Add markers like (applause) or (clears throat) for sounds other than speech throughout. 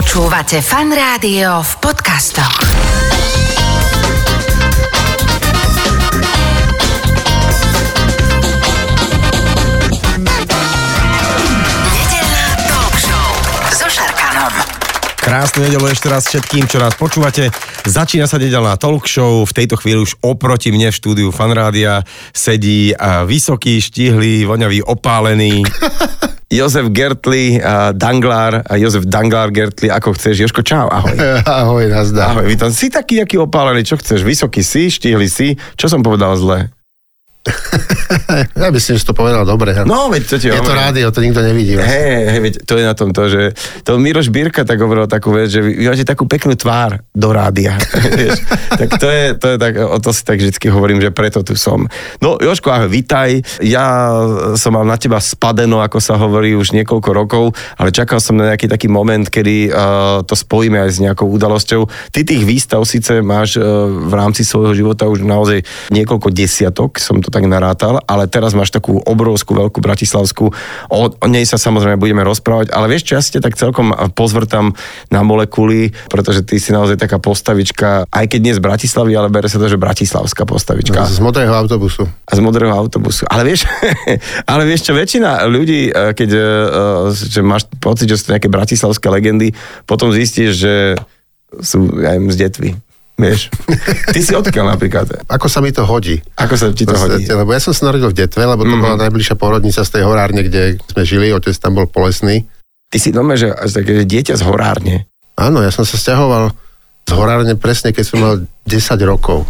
Počúvate fan rádio v podcastoch. Nedeľná talk show so Šarkanom. Krásnu nedelu ešte raz všetkým, čo nás počúvate. Začína sa nedelná talk show. V tejto chvíli už oproti mne v štúdiu Fanrádia sedí vysoký, štihlý, voňavý, opálený (laughs) Jozef Gertli, a Danglár, a Jozef Danglár Gertli, ako chceš. Joško, čau, ahoj. (laughs) Ahoj, nazdar. Ahoj, vítam. Si taký, aký opálený, čo chceš? Vysoký si, štihli si. Čo som povedal zle? (laughs) Ja myslím, že to povedal dobre. No, veď to ti je to rádio, to nikto nevidí. vlastne. Hej, hej, veď to je na tom to, že to Miroš Birka tak hovoril takú vec, že vy, vy máte takú peknú tvár do rádia. (laughs) Vieš, tak to je, to je tak, o to si tak vždycky hovorím, že preto tu som. No Joško, ahoj, vitaj. Ja som mal na teba spadeno, ako sa hovorí, už niekoľko rokov, ale čakal som na nejaký taký moment, kedy uh, to spojíme aj s nejakou udalosťou. Ty tých výstav síce máš uh, v rámci svojho života už naozaj niekoľko desiatok, som to tak narátal, ale teraz máš takú obrovskú, veľkú bratislavskú. O, o nej sa samozrejme budeme rozprávať, ale vieš čo, ja ťa tak celkom pozvrtam na molekuly, pretože ty si naozaj taká postavička, aj keď nie z Bratislavy, ale bere sa to, že bratislavská postavička Z modrého autobusu. a z modrého autobusu. Ale vieš, (laughs) ale vieš čo, väčšina ľudí, eh, keď eh, že máš pocit, že sú to nejaké bratislavské legendy, potom zistíš, že sú aj z detvy. Vieš? (laughs) Ty si odkiaľ napríklad? Ako sa mi to hodí? Ako sa ti to hodí? Podstate, Lebo ja som sa narodil v Detve, lebo to Mhm. bola najbližšia porodnica z tej horárne, kde sme žili, otec tam bol polesný. Ty si doma, že že dieťa z horárne. Áno, ja som sa stiahoval z horárne presne, keď som mal 10 rokov.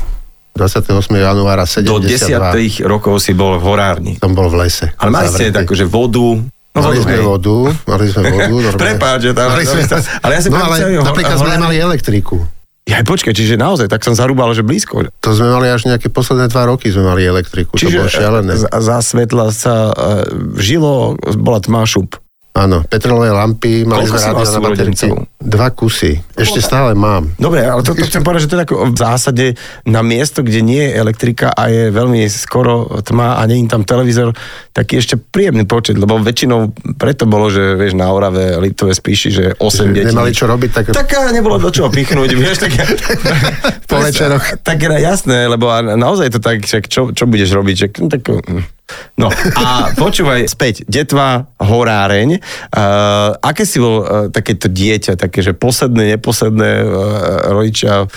28. januára Do 72. 10 rokov si bol v horárni. Som bol v lese. Ale mali ste takú, že vodu. No, Mali sme hej. vodu, mali sme vodu. (laughs) Prepáč, že tam... Mali sme, (laughs) ale ja si no ale napríklad sme nemali elektriku. Ja, počkaj, čiže naozaj, tak som zarúbal, že blízko. To sme mali až nejaké posledné dva roky sme mali elektriku. to bolo šialené. za, za svetla sa uh, žilo, bola tma šup. Áno, petrolové lampy, mali Koľko sme rádio na súrodencov? Dva kusy. Ešte stále mám. Dobre, ale to, to chcem povedať, že to je tak v zásade na miesto, kde nie je elektrika a je veľmi skoro tma a nie je tam televízor, taký ešte príjemný počet, lebo väčšinou preto bolo, že vieš, na Orave, Liptové spíši, že 8 detí. Nemali čo robiť, tak, Tak nebolo do čoho pichnúť, vieš, tak... Po večeroch. Tak je jasné, lebo naozaj to tak, čo, čo budeš robiť, že, tak, no a počúvaj späť, detva, horáreň, uh, aké si bol uh, takéto dieťa, také, že posledné, neposledné uh, rodičia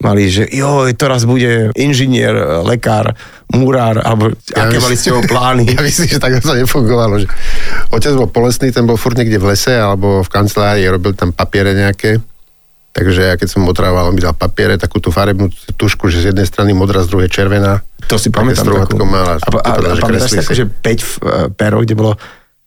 mali, že joj, teraz bude inžinier, lekár, murár, alebo Ja aké myslím- mali ste ho plány? (laughs) Ja myslím, že tak to nefungovalo. Že otec bol polesný, ten bol furt niekde v lese alebo v kancelárii, robil tam papiere nejaké. Takže ja keď som otrával, on mi dal papiere, takú tú farebnú tušku, že z jednej strany modrá, z druhej červená. To si pamätám takú. mal a A, a, teda, a že pamätáš si. že 5 perov, kde bolo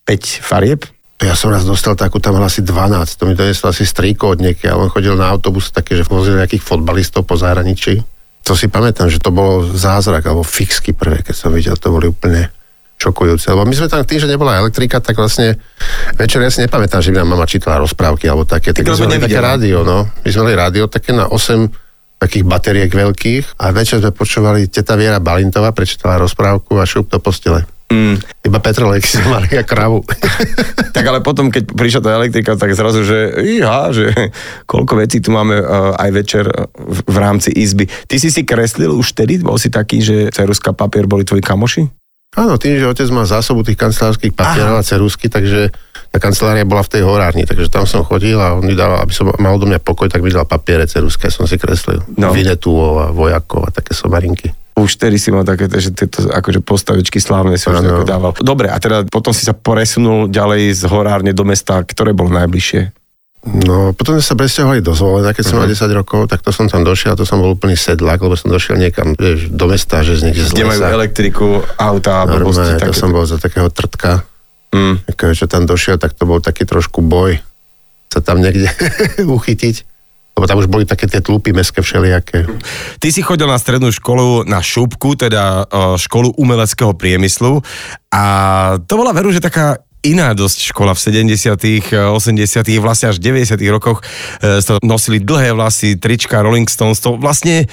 5 farieb? Ja som raz dostal takú, tam asi 12, to mi donesol asi strýko od niekiaľ, on chodil na autobus také, že vozil nejakých fotbalistov po zahraničí. To si pamätám, že to bolo zázrak, alebo fixky prvé, keď som videl, to boli úplne šokujúce. Lebo my sme tam tým, že nebola elektrika, tak vlastne večer ja si nepamätám, že by nám mama čítala rozprávky alebo také. Tak my sme mali také rádio, no. My sme mali rádio také na 8 takých batériek veľkých a večer sme počúvali teta Viera Balintová, prečítala rozprávku a šup do postele. Mm. Iba petrolejky sme (laughs) mali a kravu. (laughs) Tak ale potom, keď prišla tá elektrika, tak zrazu, že iha, že koľko vecí tu máme uh, aj večer uh, v, v rámci izby. Ty si si kreslil už vtedy? Bol si taký, že ceruska papier boli tvoji kamoši? Áno, tým, že otec má zásobu tých kancelárskych papierov a cerusky, takže tá kancelária bola v tej horárni, takže tam som chodil a on mi dal, aby som mal do mňa pokoj, tak mi dal papiere, cerusky, ja som si kreslil. No. Vinetuov a vojakov a také somarinky. Už vtedy si mal také, že tieto akože postavičky slávne si už dával. Dobre, a teda potom si sa presunul ďalej z horárne do mesta, ktoré bolo najbližšie. No, potom sme sa presťahovali do Zvolena, keď som mal 10 rokov, tak to som tam došiel, to som bol úplný sedlak, lebo som došiel niekam, vieš, do mesta, že z niekde z Kde majú elektriku, auta, blbosti. To som bol za takého trtka. Mm. Ako, čo tam došiel, tak to bol taký trošku boj sa tam niekde (laughs) uchytiť. Lebo tam už boli také tie tlupy meské všelijaké. Ty si chodil na strednú školu na Šupku, teda eh, školu umeleckého priemyslu a to bola veru, že taká iná dosť škola v 70 80 vlastne až 90 rokoch e, nosili dlhé vlasy, trička Rolling Stones, to vlastne e,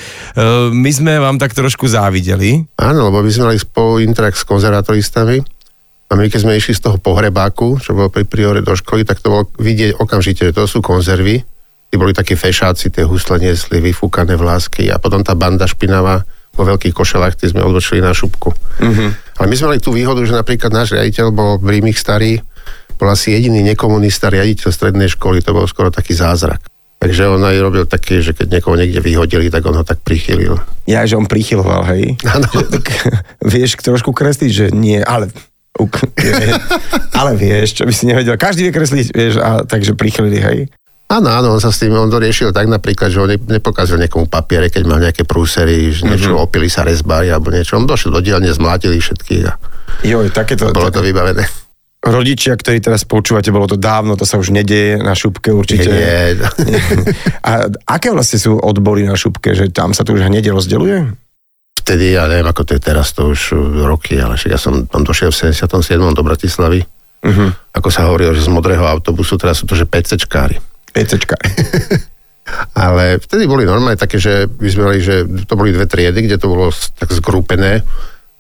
my sme vám tak trošku závideli. Áno, lebo my sme mali spolu interakt s konzervatoristami A my keď sme išli z toho pohrebáku, čo bolo pri priore do školy, tak to bolo vidieť okamžite, že to sú konzervy. Tí boli takí fešáci, tie husle niesli, vyfúkané vlásky a potom tá banda špinavá vo veľkých košelách, tí sme odločili na šupku. Mm-hmm. Ale my sme mali tú výhodu, že napríklad náš riaditeľ bol Brímich starý, bol asi jediný nekomunista riaditeľ strednej školy, to bol skoro taký zázrak. Takže on aj robil také, že keď niekoho niekde vyhodili, tak on ho tak prichylil. Ja, že on prichyloval, hej? Áno. Vieš trošku kresliť, že nie, ale... (laughs) ale vieš, čo by si nevedel. Každý vie kresliť, vieš, a takže prichylili, hej? Áno, áno, on sa s tým, on to riešil tak napríklad, že on ne- nepokázal niekomu papiere, keď mal nejaké prúsery, že niečo mm-hmm. opili sa rezbári alebo niečo. On došiel do dielne, zmlátili všetkých a Joj, takéto... bolo to vybavené. Rodičia, ktorí teraz počúvate, bolo to dávno, to sa už nedieje na šupke určite. Nie, (laughs) A aké vlastne sú odbory na šupke, že tam sa to už hneď rozdeľuje? Vtedy, ja neviem, ako to je teraz, to už uh, roky, ale však ja som tam došiel v 77. do Bratislavy. Uh-huh. Ako sa hovorilo, že z modrého autobusu, teraz sú to, že PCčkári. PCčka. (laughs) Ale vtedy boli normálne také, že my sme mali, že to boli dve triedy, kde to bolo tak zgrúpené,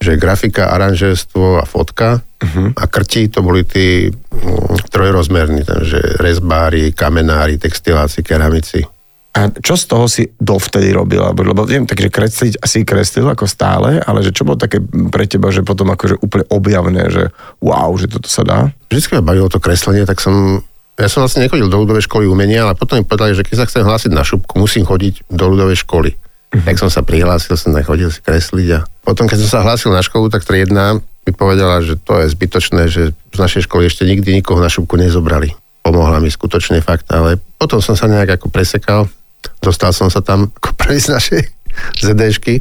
že grafika, aranžérstvo a fotka uh-huh. a krti to boli tí mm, trojrozmerní, takže rezbári, kamenári, textiláci, keramici. A čo z toho si dovtedy robil? Lebo, lebo viem, takže kresliť asi kreslil ako stále, ale že čo bolo také pre teba, že potom akože úplne objavné, že wow, že toto sa dá? Vždycky ma bavilo to kreslenie, tak som... Ja som vlastne nechodil do ľudovej školy umenia, ale potom mi povedali, že keď sa chcem hlásiť na šupku, musím chodiť do ľudovej školy. Uh-huh. Tak som sa prihlásil, som chodil si kresliť a potom, keď som sa hlásil na školu, tak triedna mi povedala, že to je zbytočné, že z našej školy ešte nikdy nikoho na šupku nezobrali. Pomohla mi skutočne fakt, ale potom som sa nejak ako presekal, dostal som sa tam ako prvý z našej (laughs) ZDšky.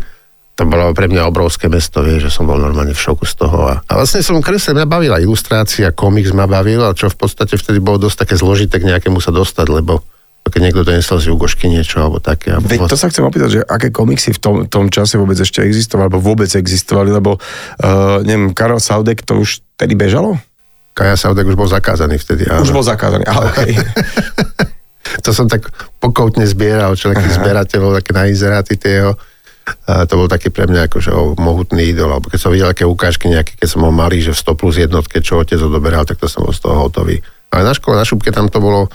To bolo pre mňa obrovské mesto, vie, že som bol normálne v šoku z toho. A, a vlastne som kreslil, mňa bavila ilustrácia, komiks ma bavil, a čo v podstate vtedy bolo dosť také zložité k nejakému sa dostať, lebo keď niekto donesol z Jugošky niečo, alebo také. Alebo Veď to sa chcem opýtať, že aké komiksy v tom, tom čase vôbec ešte existovali, alebo vôbec existovali, lebo uh, neviem, Karol Saudek to už tedy bežalo? Kaja Saudek už bol zakázaný vtedy. Áno. Už bol zakázaný, ale okej. (laughs) (laughs) to som tak pokoutne zbieral, čo takých zberateľov, také na inzeráty tie jeho. To bol taký pre mňa akože mohutný idol, alebo keď som videl také ukážky nejaké, keď som bol malý, že v 100 plus jednotke, čo otec odoberal, tak to som bol z toho hotový. Ale na škole, na šupke tam to bolo,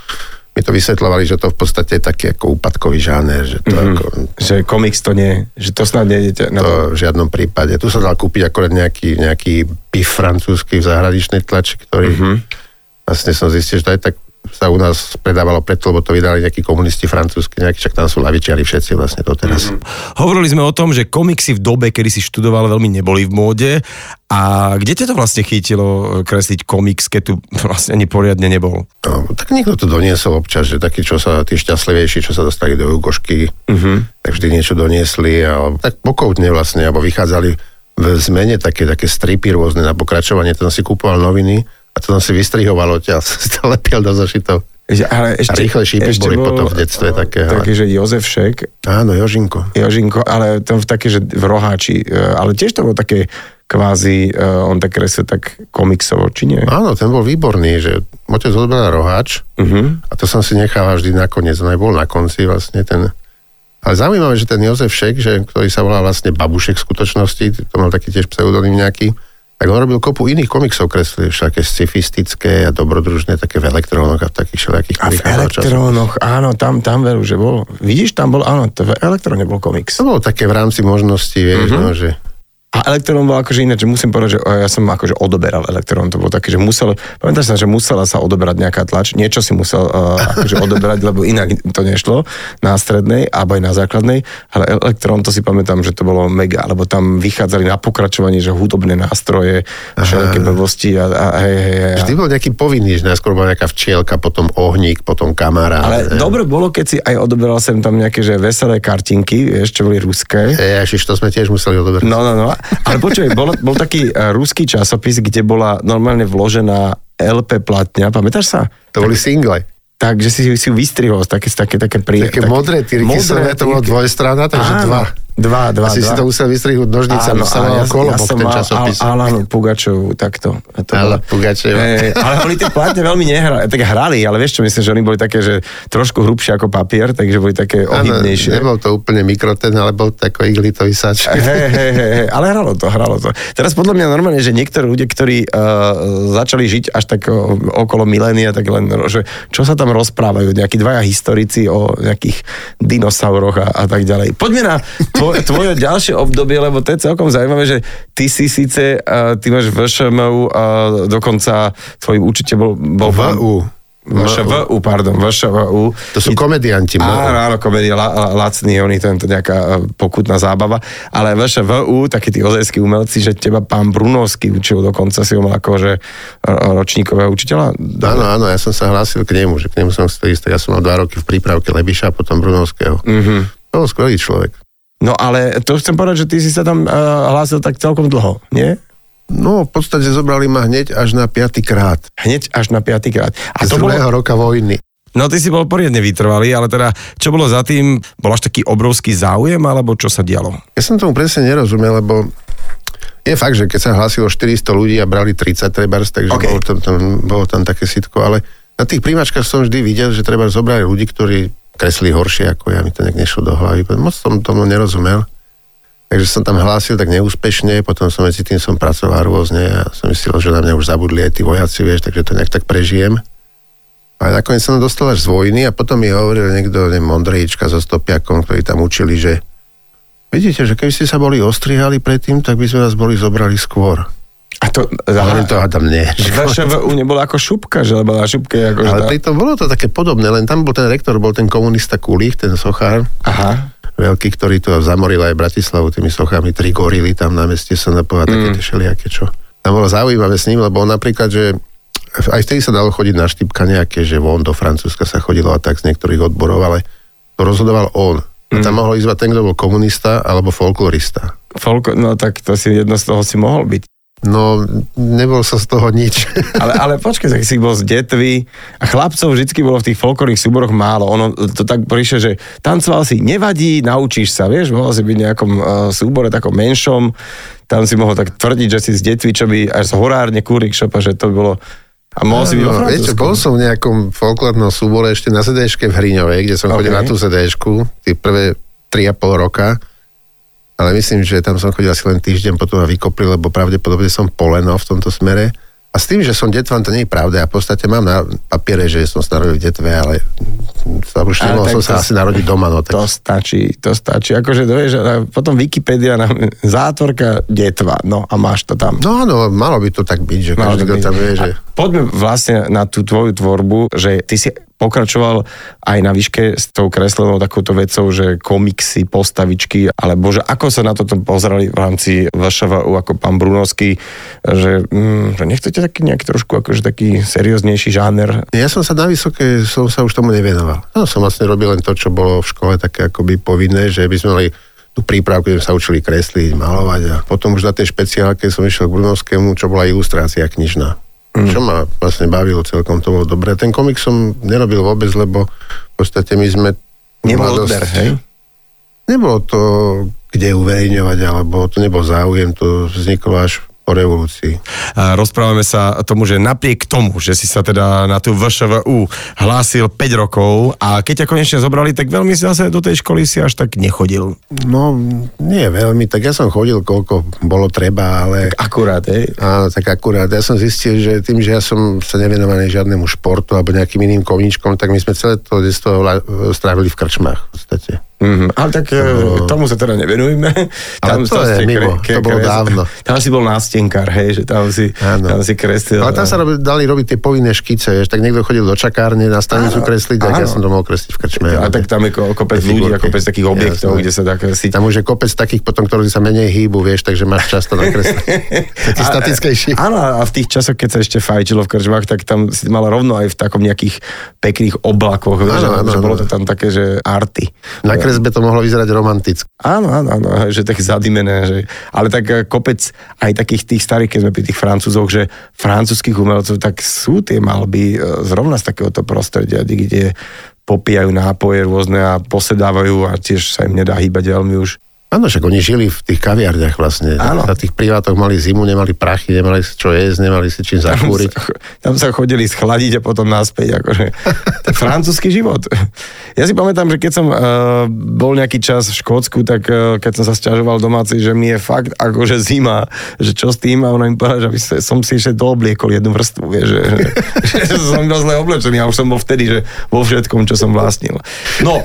mi to vysvetľovali, že to v podstate je taký ako úpadkový žáner, že to mm-hmm. ako, že komiks to nie, že to snad nejdete na to. to v žiadnom prípade. Tu sa dal kúpiť akorát nejaký, nejaký pif francúzsky v zahraničnej tlači, ktorý mm-hmm. vlastne som zistil, že aj tak sa u nás predávalo preto, lebo to vydali nejakí komunisti francúzski, nejakí, však tam sú lavičiari všetci vlastne to teraz. Mm-hmm. Hovorili sme o tom, že komiksy v dobe, kedy si študoval, veľmi neboli v móde. A kde ťa to vlastne chytilo kresliť komiks, keď tu vlastne ani poriadne nebol? No, tak niekto to doniesol občas, že takí, čo sa, tí šťastlivejší, čo sa dostali do Jugošky, uh-huh. tak vždy niečo doniesli, ale tak pokoutne vlastne, alebo vychádzali v zmene také, také stripy rôzne na pokračovanie, to som si kúpoval noviny a to si vystrihoval odtiaľ, som (laughs) si to lepil do zašitov. Že, ale ešte, A rýchle šípy boli potom v detstve také, ale- Taký, že Jozef Šek, Áno, Jožinko. Jožinko, ale to v také, že v roháči, e, ale tiež to bolo také kvázi, e, on tak kreslil tak komiksovo, či nie? Áno, ten bol výborný, že otec odoberal roháč Uh-huh. a to som si nechával vždy nakoniec, on aj bol na konci vlastne ten... Ale zaujímavé, že ten Jozef Šek, že, ktorý sa volá vlastne Babušek v skutočnosti, to mal taký tiež pseudonym nejaký, tak on robil kopu iných komiksov, kreslil všaké scifistické a dobrodružné, také v elektrónoch a v takých všelijakých A v vychádzalo časom. elektrónoch, áno, tam, tam veru, že bol. Vidíš, tam bol, áno, to v elektróne bol komiks. To bolo také v rámci možností, vieš, Mhm. mm-hmm. no, že A Elektrón bol akože iné, že musím povedať, že e, ja som akože odoberal Elektrón, to bolo také, že musel, pamätáš sa, že musela sa odoberať nejaká tlač, niečo si musel uh, akože odoberať, lebo inak to nešlo na strednej, alebo aj na základnej, ale Elektrón to si pamätám, že to bolo mega, lebo tam vychádzali na pokračovanie, že hudobné nástroje, všelijaké blbosti a, a hej, hej, hej. vždy bol nejaký povinný, že najskôr bola nejaká včielka, potom ohník, potom kamarát. Ale ne? dobre bolo, keď si aj odoberal sem tam nejaké že veselé kartinky, vieš, čo boli ruské. Ježiš, to sme tiež museli odoberať. No, no, no. Ale počuj, bol, bol taký uh, ruský časopis, kde bola normálne vložená LP platňa, pamätáš sa? To boli single. Tak, že si, si ju vystrihol, také, také, také, prí, Také modré tyrky, modré, to bolo dvojstrana, takže Áno. dva. Dva, dva, Asi dva. si to musel vystrihnúť nožnicami, sa mal ja, kolobok som ten časopis. Al- Alanu Pugačovu takto. To Ala bolo- Pugačeva. Hej, ale oni tie plátne veľmi nehrali, tak hrali, ale vieš čo, myslím, že oni boli také, že trošku hrubšie ako papier, takže boli také Áno, ohybnejšie. nebol to úplne mikroten, ale bol to ako iglitový sač. Hej, hej, hej, hej, ale hralo to, hralo to. Teraz podľa mňa normálne, že niektorí ľudia, ktorí uh, začali žiť až tak uh, okolo milénia, tak len, že čo sa tam rozprávajú, nejakí dvaja historici o nejakých dinosauroch a, a tak ďalej. Poďme na tvoje, tvoje ďalšie obdobie, lebo to je celkom zaujímavé, že ty si síce, uh, ty máš VŠMU, uh, dokonca tvoj určite bol, bol VU. VŠVU, pardon, VŠVU. To sú komedianti. Áno, áno, komédia, la, la, lacný, oni to je to nejaká e, pokutná zábava, ale vaše VU, takí tí ozajskí umelci, že teba pán Brunovský učil, dokonca si ho mal ako, že ro- ročníkového učiteľa. Áno, áno, ja som sa hlásil k nemu, že k nemu som chcel ísť. Ja som mal dva roky v prípravke Lebiša a potom Brunovského. Mm-hmm. To bol skvelý človek. No ale to chcem povedať, že ty si sa tam uh, hlásil tak celkom dlho, nie? No, v podstate zobrali ma hneď až na piatý krát. Hneď až na piatýkrát. A Z to bolo, roka vojny. no ty si bol poriadne vytrvalý, ale teda, čo bolo za tým, bol až taký obrovský záujem, alebo čo sa dialo? Ja som tomu presne nerozumel, lebo je fakt, že keď sa hlásilo 400 ľudí a brali 30 trebárs, takže OK. okay. bolo, tam, tam, bolo tam také sitko, ale na tých príjmačkách som vždy videl, že treba zobrali ľudí, ktorí kreslí horšie ako ja, mi to nejak nešlo do hlavy. Moc som tomu nerozumel. Takže som tam hlásil tak neúspešne, potom som medzi tým som pracoval rôzne a som myslel, že na mňa už zabudli aj tí vojaci, vieš, takže to nejak tak prežijem. A nakoniec som dostal až z vojny a potom mi hovoril niekto, neviem, Mondrejička so Stopiakom, ktorí tam učili, že vidíte, že keby ste sa boli ostrihali predtým, tak by sme vás boli zobrali skôr. A to, A hovorím to, Adam, nie. VŠVU nebola ako šupka, že na šupke je ako, Ale pritom bolo to také podobné, len tam bol ten rektor, bol ten komunista Kulík, ten sochár, Aha. veľký, ktorý to zamoril aj Bratislavu tými sochami, tri gorily tam na meste sa napovať, také tie všelijaké, čo. Tam bolo zaujímavé s ním, lebo on napríklad, že aj vtedy sa dalo chodiť na štipka nejaké, že von do Francúzska sa chodilo a tak z niektorých odborov, ale to rozhodoval on. A tam mohol ísť ten, kto bol komunista alebo folklorista. Folko, no tak to si jedno z toho si mohol byť. No, nebol sa z toho nič. (laughs) Ale, ale počkaj, tak si bol z detvy a chlapcov vždycky bolo v tých folklórnych súboroch málo. Ono to tak prišlo, že tancoval si, nevadí, naučíš sa, vieš, mohol si byť v nejakom uh, súbore takom menšom, tam si mohol tak tvrdiť, že si z detvy, čo by až z horárne kúrik šopa, že to by bolo a mohol si byť No, Francúzsku. bol som v nejakom folklórnom súbore ešte na CDčke v Hriňovej, kde som OK. chodil na tú CDčku, tie prvé 3,5 roka. Ale myslím, že tam som chodil asi len týždeň, potom ma vykopli, lebo pravdepodobne som poleno v tomto smere. A s tým, že som detvan, to nie je pravda. Ja v podstate mám na papiere, že som sa narodil v detve, ale sa už nemohol som sa to- asi narodiť doma. No, tak... To stačí, to stačí. Akože to vieš, potom Wikipedia, nám, zátvorka, detva, no a máš to tam. No áno, malo by to tak byť, že Malo každý, to kto tam vie, že... A Poďme vlastne na tú tvoju tvorbu, že ty si pokračoval aj na výške s tou kreslenou takouto vecou, že komiksy, postavičky, alebo že ako sa na toto pozerali v rámci VŠVU ako pán Brunovský, že, mm, že nechcete taký nejaký trošku akože taký serióznejší žáner. Ja som sa na vysoké, som sa už tomu nevenoval. No, som vlastne robil len to, čo bolo v škole také akoby povinné, že by sme mali tú prípravku, kde sa učili kresliť, malovať a potom už na tej špeciálke som išiel k Brunovskému, čo bola ilustrácia knižná. Mm. Čo ma vlastne bavilo celkom, to bolo dobré. Ten komik som nerobil vôbec, lebo v podstate my sme... Nebol mladosť- odber, hej? Nebolo to kde uverejňovať, alebo to nebol záujem, to vzniklo až po revolúcii. A rozprávame sa tomu, že napriek tomu, že si sa teda na tú VŠVU hlásil 5 rokov a keď ťa konečne zobrali, tak veľmi si zase do tej školy si až tak nechodil. No, nie veľmi, tak ja som chodil, koľko bolo treba, ale... Akurát, hej? Áno, tak akurát. Ja som zistil, že tým, že ja som sa nevenovaný žiadnemu športu alebo nejakým iným koníčkom, tak my sme celé to detstvo strávili v krčmách v podstate. Mm-hmm. Ale tak no. tomu sa teda nevenujeme. (laughs) Ale to je ste mimo, to bolo dávno. Tam si bol nástenkár, hej, že tam si, Áno. tam si kreslil. Ale tam sa robi, dali robiť tie povinné škice, vieš, tak niekto chodil do čakárne na stanicu Áno, kresliť, tak ja som to mohol kresliť v krčme. a tak tam je ko- kopec ľudí a kopec takých objektov, kde sa dá kresliť. Tam už je kopec takých potom, ktorí sa menej hýbu, vieš, takže máš často nakresliť. (laughs) Taký statickejší. (laughs) Áno, a v tých časoch, keď sa ešte fajčilo v krčmách, tak tam si mal rovno aj v takom nejakých pekných oblakoch, že, bolo to tam také, že arty. Kresbe to mohlo vyzerať romanticky. Áno, áno, áno, že tak zadimené, že, ale tak eh, kopec aj takých tých starých, keď sme pri tých francúzoch, že francúzských umelcov, tak sú tie malby eh, zrovna z takéhoto prostredia, kde popíjajú nápoje rôzne a posedávajú a tiež sa im nedá hýbať veľmi už. Áno, však oni žili v tých kaviarniach vlastne. Áno. Na tých privátoch mali zimu, nemali prachy, nemali si čo jesť, nemali si čím Tam zakúriť. sa, tam sa chodili schladiť a potom naspäť. Akože. To je francúzsky život. Ja si pamätám, že keď som uh, bol nejaký čas v Škótsku, tak uh, keď som sa stiažoval domáci, že mi je fakt akože zima, že čo s tým a ona mi povedala, že som si ešte doobliekol jednu vrstvu, vieš, že, že, (laughs) že som bol zle oblečený a už som bol vtedy, že vo všetkom, čo som vlastnil. No,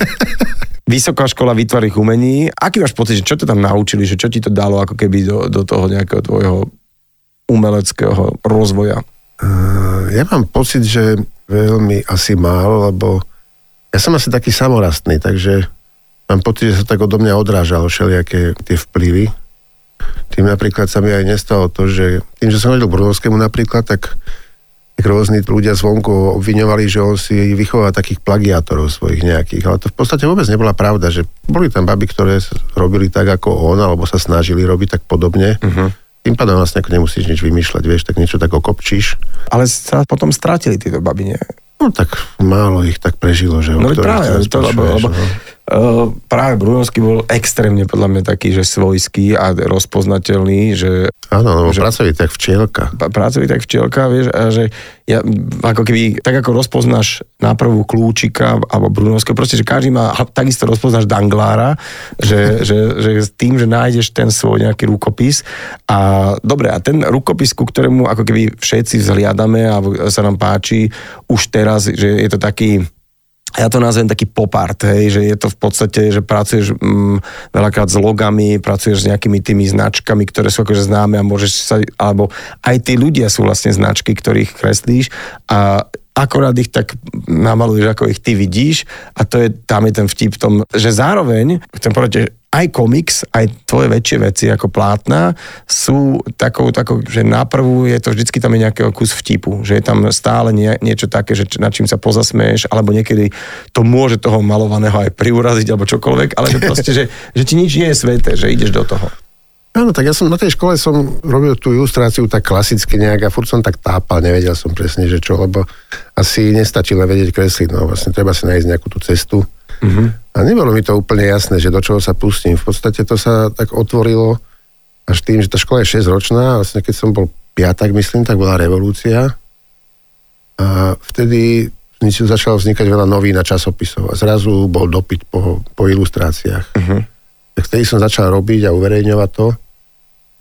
Vysoká škola výtvarných umení. Aký máš pocit, že čo to tam naučili, že čo ti to dalo ako keby do, do toho nejakého tvojho umeleckého rozvoja? Uh, ja mám pocit, že veľmi asi málo, lebo ja som asi taký samorastný, takže mám pocit, že sa tak odo mňa odrážalo všelijaké tie vplyvy. Tým napríklad sa mi aj nestalo to, že tým, že som hodil k Brunovskému napríklad, tak rôzni ľudia zvonku obviňovali, že on si vychováva takých plagiátorov svojich nejakých, ale to v podstate vôbec nebola pravda, že boli tam baby, ktoré robili tak ako on, alebo sa snažili robiť tak podobne. Uh-huh. Tým pádom vlastne ako nemusíš nič vymýšľať, vieš, tak niečo tak okopčíš. Ale sa potom strátili títo baby, nie? No tak málo ich tak prežilo, že No práve, to, lebo, lebo no. Uh, práve Brunovský bol extrémne podľa mňa taký, že svojský a rozpoznateľný, že Áno, lebo že- pracovali tak včielka. pracovali tak včielka, vieš, a že ja, ako keby, tak ako rozpoznáš na prvú kľúčika alebo Brunovského, proste, že každý má, takisto rozpoznáš Danglára, že, (laughs) že, že s tým, že nájdeš ten svoj nejaký rukopis a dobre, a ten rukopis, ku ktorému ako keby všetci vzhliadame a sa nám páči už teraz, že je to taký ja to nazvem taký pop art, hej, že je to v podstate, že pracuješ mm, veľakrát s logami, pracuješ s nejakými tými značkami, ktoré sú akože známe a môžeš sa, alebo aj tí ľudia sú vlastne značky, ktorých kreslíš a akorát ich tak namaluješ, ako ich ty vidíš a to je, tam je ten vtip tom, že zároveň, chcem povedať, že aj komiks, aj tvoje väčšie veci ako plátna sú takou, takou, že na prvú je to vždycky tam je nejaký kus vtipu, že je tam stále nie, niečo také, že nad čím sa pozasmeješ, alebo niekedy to môže toho malovaného aj priuraziť, alebo čokoľvek, ale že proste, že, že ti nič nie je sveté, že ideš do toho. Áno, tak ja som na tej škole som robil tú ilustráciu tak klasicky nejak a furt som tak tápal, nevedel som presne, že čo, lebo asi nestačí len vedieť kresliť, no vlastne treba si nájsť nejakú tú cestu. Mm-hmm. A nebolo mi to úplne jasné, že do čoho sa pustím. V podstate to sa tak otvorilo až tým, že tá škola je 6 ročná, vlastne keď som bol piatak, myslím, tak bola revolúcia. A vtedy začalo vznikať veľa novín a časopisov a zrazu bol dopyt po, po ilustráciách. Mhm. Tak vtedy som začal robiť a uverejňovať to.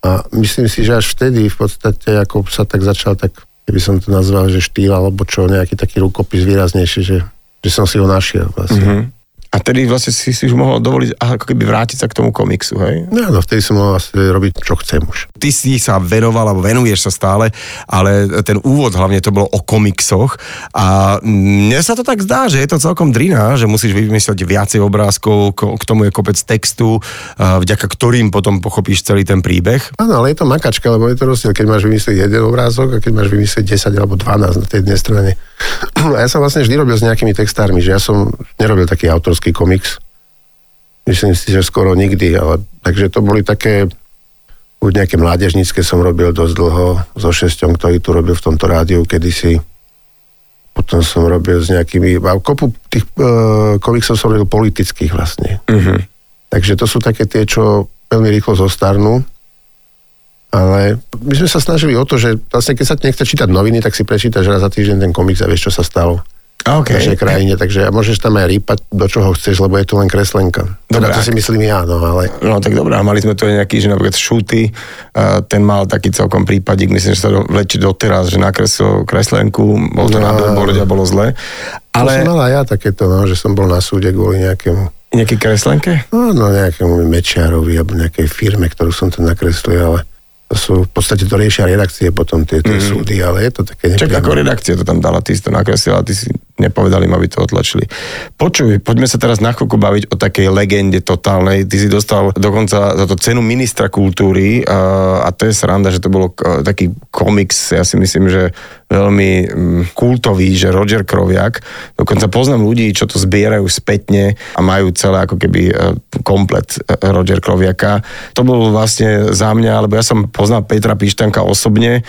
A myslím si, že až vtedy v podstate, ako sa tak začal, tak keby som to nazval, že štýl alebo čo, nejaký taký rukopis výraznejší, že, že som si ho našiel vlastne. Mhm. A tedy vlastne si si už mohol dovoliť ako keby vrátiť sa k tomu komiksu, hej? No áno, vtedy som mohol asi robiť, čo chcem už. ty si sa venoval, alebo venuješ sa stále, ale ten úvod hlavne to bolo o komiksoch a mne sa to tak zdá, že je to celkom drina, že musíš vymyslieť viacej obrázkov, ko- k tomu je kopec textu, vďaka ktorým potom pochopíš celý ten príbeh. Áno, ale je to makačka, lebo je to rozdiel, keď máš vymyslieť jeden obrázok a keď máš vymyslieť 10 alebo 12 na tej jednej strane. (clears throat) A ja som vlastne vždy robil s nejakými textármi, že ja som nerobil taký autorský komiks. Myslím si, že skoro nikdy, ale takže to boli také buď nejaké mládežnícke som robil dosť dlho so šesťom, ktorý tu robil v tomto rádiu kedysi. Potom som robil s nejakými, a kopu tých e, komiksov som robil politických vlastne. Mhm. Takže to sú také tie, čo veľmi rýchlo zostarnú. Ale my sme sa snažili o to, že vlastne keď sa nechce čítať noviny, tak si prečítaš raz za týždeň ten komiks a vieš, čo sa stalo OK. v našej krajine. Takže môžeš tam aj rýpať do čoho chceš, lebo je to len kreslenka. Dobre, Teda to ak- si myslím ja, no ale... No tak dobré, a mali sme tu aj nejaký, že napríklad Šuty, uh, ten mal taký celkom prípadík, myslím, že sa do, vlečí doteraz, že nakreslil kreslenku, bol to No. na billboarde a bolo zle. Ale... To som Ale mal aj ja takéto, no, že som bol na súde kvôli nejakému, nejaký kreslenke? no, no nejakému Mečiarovi alebo nejakej firme, ktorú som tam nakreslil, ale to sú, v podstate to riešia redakcie potom tie, tie súdy, ale je to také Čak ako redakcia to tam dala, ty si to nakreslil a ty si nepovedali im, aby to otlačili. Počuj, poďme sa teraz na chvíľku baviť o takej legende totálnej. Ty si dostal dokonca za to cenu ministra kultúry a, to je sranda, že to bolo k- taký komiks, ja si myslím, že veľmi mm, kultový, že Roger Kroviak. Dokonca poznám ľudí, čo to zbierajú spätne a majú celé ako keby e, komplet e, Roger Kroviaka. To bol vlastne za mňa, lebo ja som poznal Petra Pištanka osobne, e,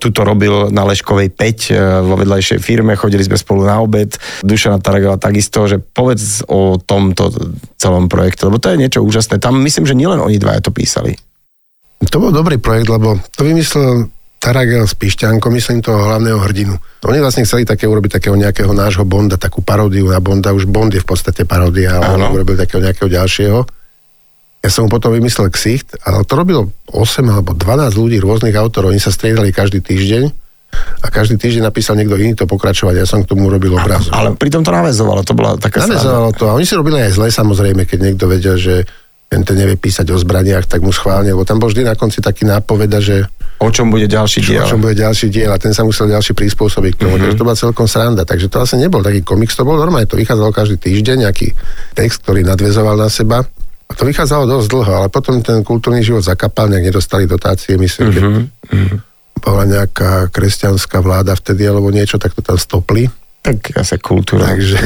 tu to robil na Leškovej 5 e, vo vedľajšej firme, chodili sme spolu na na obed Dušana Taragela takisto, že povedz o tomto celom projekte, lebo to je niečo úžasné. Tam myslím, že nielen oni dvaja to písali. To bol dobrý projekt, lebo to vymyslel Taragel s Pišťankom, myslím toho hlavného hrdinu. Oni vlastne chceli také urobiť takého nejakého nášho Bonda, takú paródiu na Bonda. Už Bond je v podstate paródia, ale oni urobili takého nejakého ďalšieho. Ja som mu potom vymyslel ksicht, ale to robilo 8 alebo 12 ľudí, rôznych autorov. Oni sa striedali každý týždeň a každý týždeň napísal niekto iný to pokračovať. Ja som k tomu urobil obraz. Ale pritom to navezovalo, to bola taká Navezovalo to. A oni si robili aj zle samozrejme, keď niekto vedel, že ten, ten nevie písať o zbraniach, tak mu schválne, lebo tam bol vždy na konci taký nápoveda, že O čom bude ďalší diel. o čom bude ďalší diel a ten sa musel ďalší prispôsobiť k tomu. Mhm. Mm-hmm. to bola celkom sranda. Takže to vlastne nebol taký komiks, to bol normálne, to vychádzalo každý týždeň, nejaký text, ktorý nadvezoval na seba. A to vychádzalo dosť dlho, ale potom ten kultúrny život zakapal, nejak nedostali dotácie, myslím, mm-hmm. Mhm, keď bola nejaká kresťanská vláda vtedy alebo niečo, tak to tam stopli. Tak asi kultúra. Takže (laughs)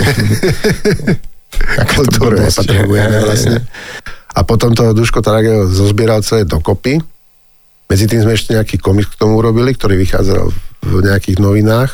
kultúru nepotrebujeme (laughs) vlastne. A potom to Duško Taragel zozbieral celé dokopy. Medzi tým sme ešte nejaký komiks k tomu urobili, ktorý vychádzal v nejakých novinách.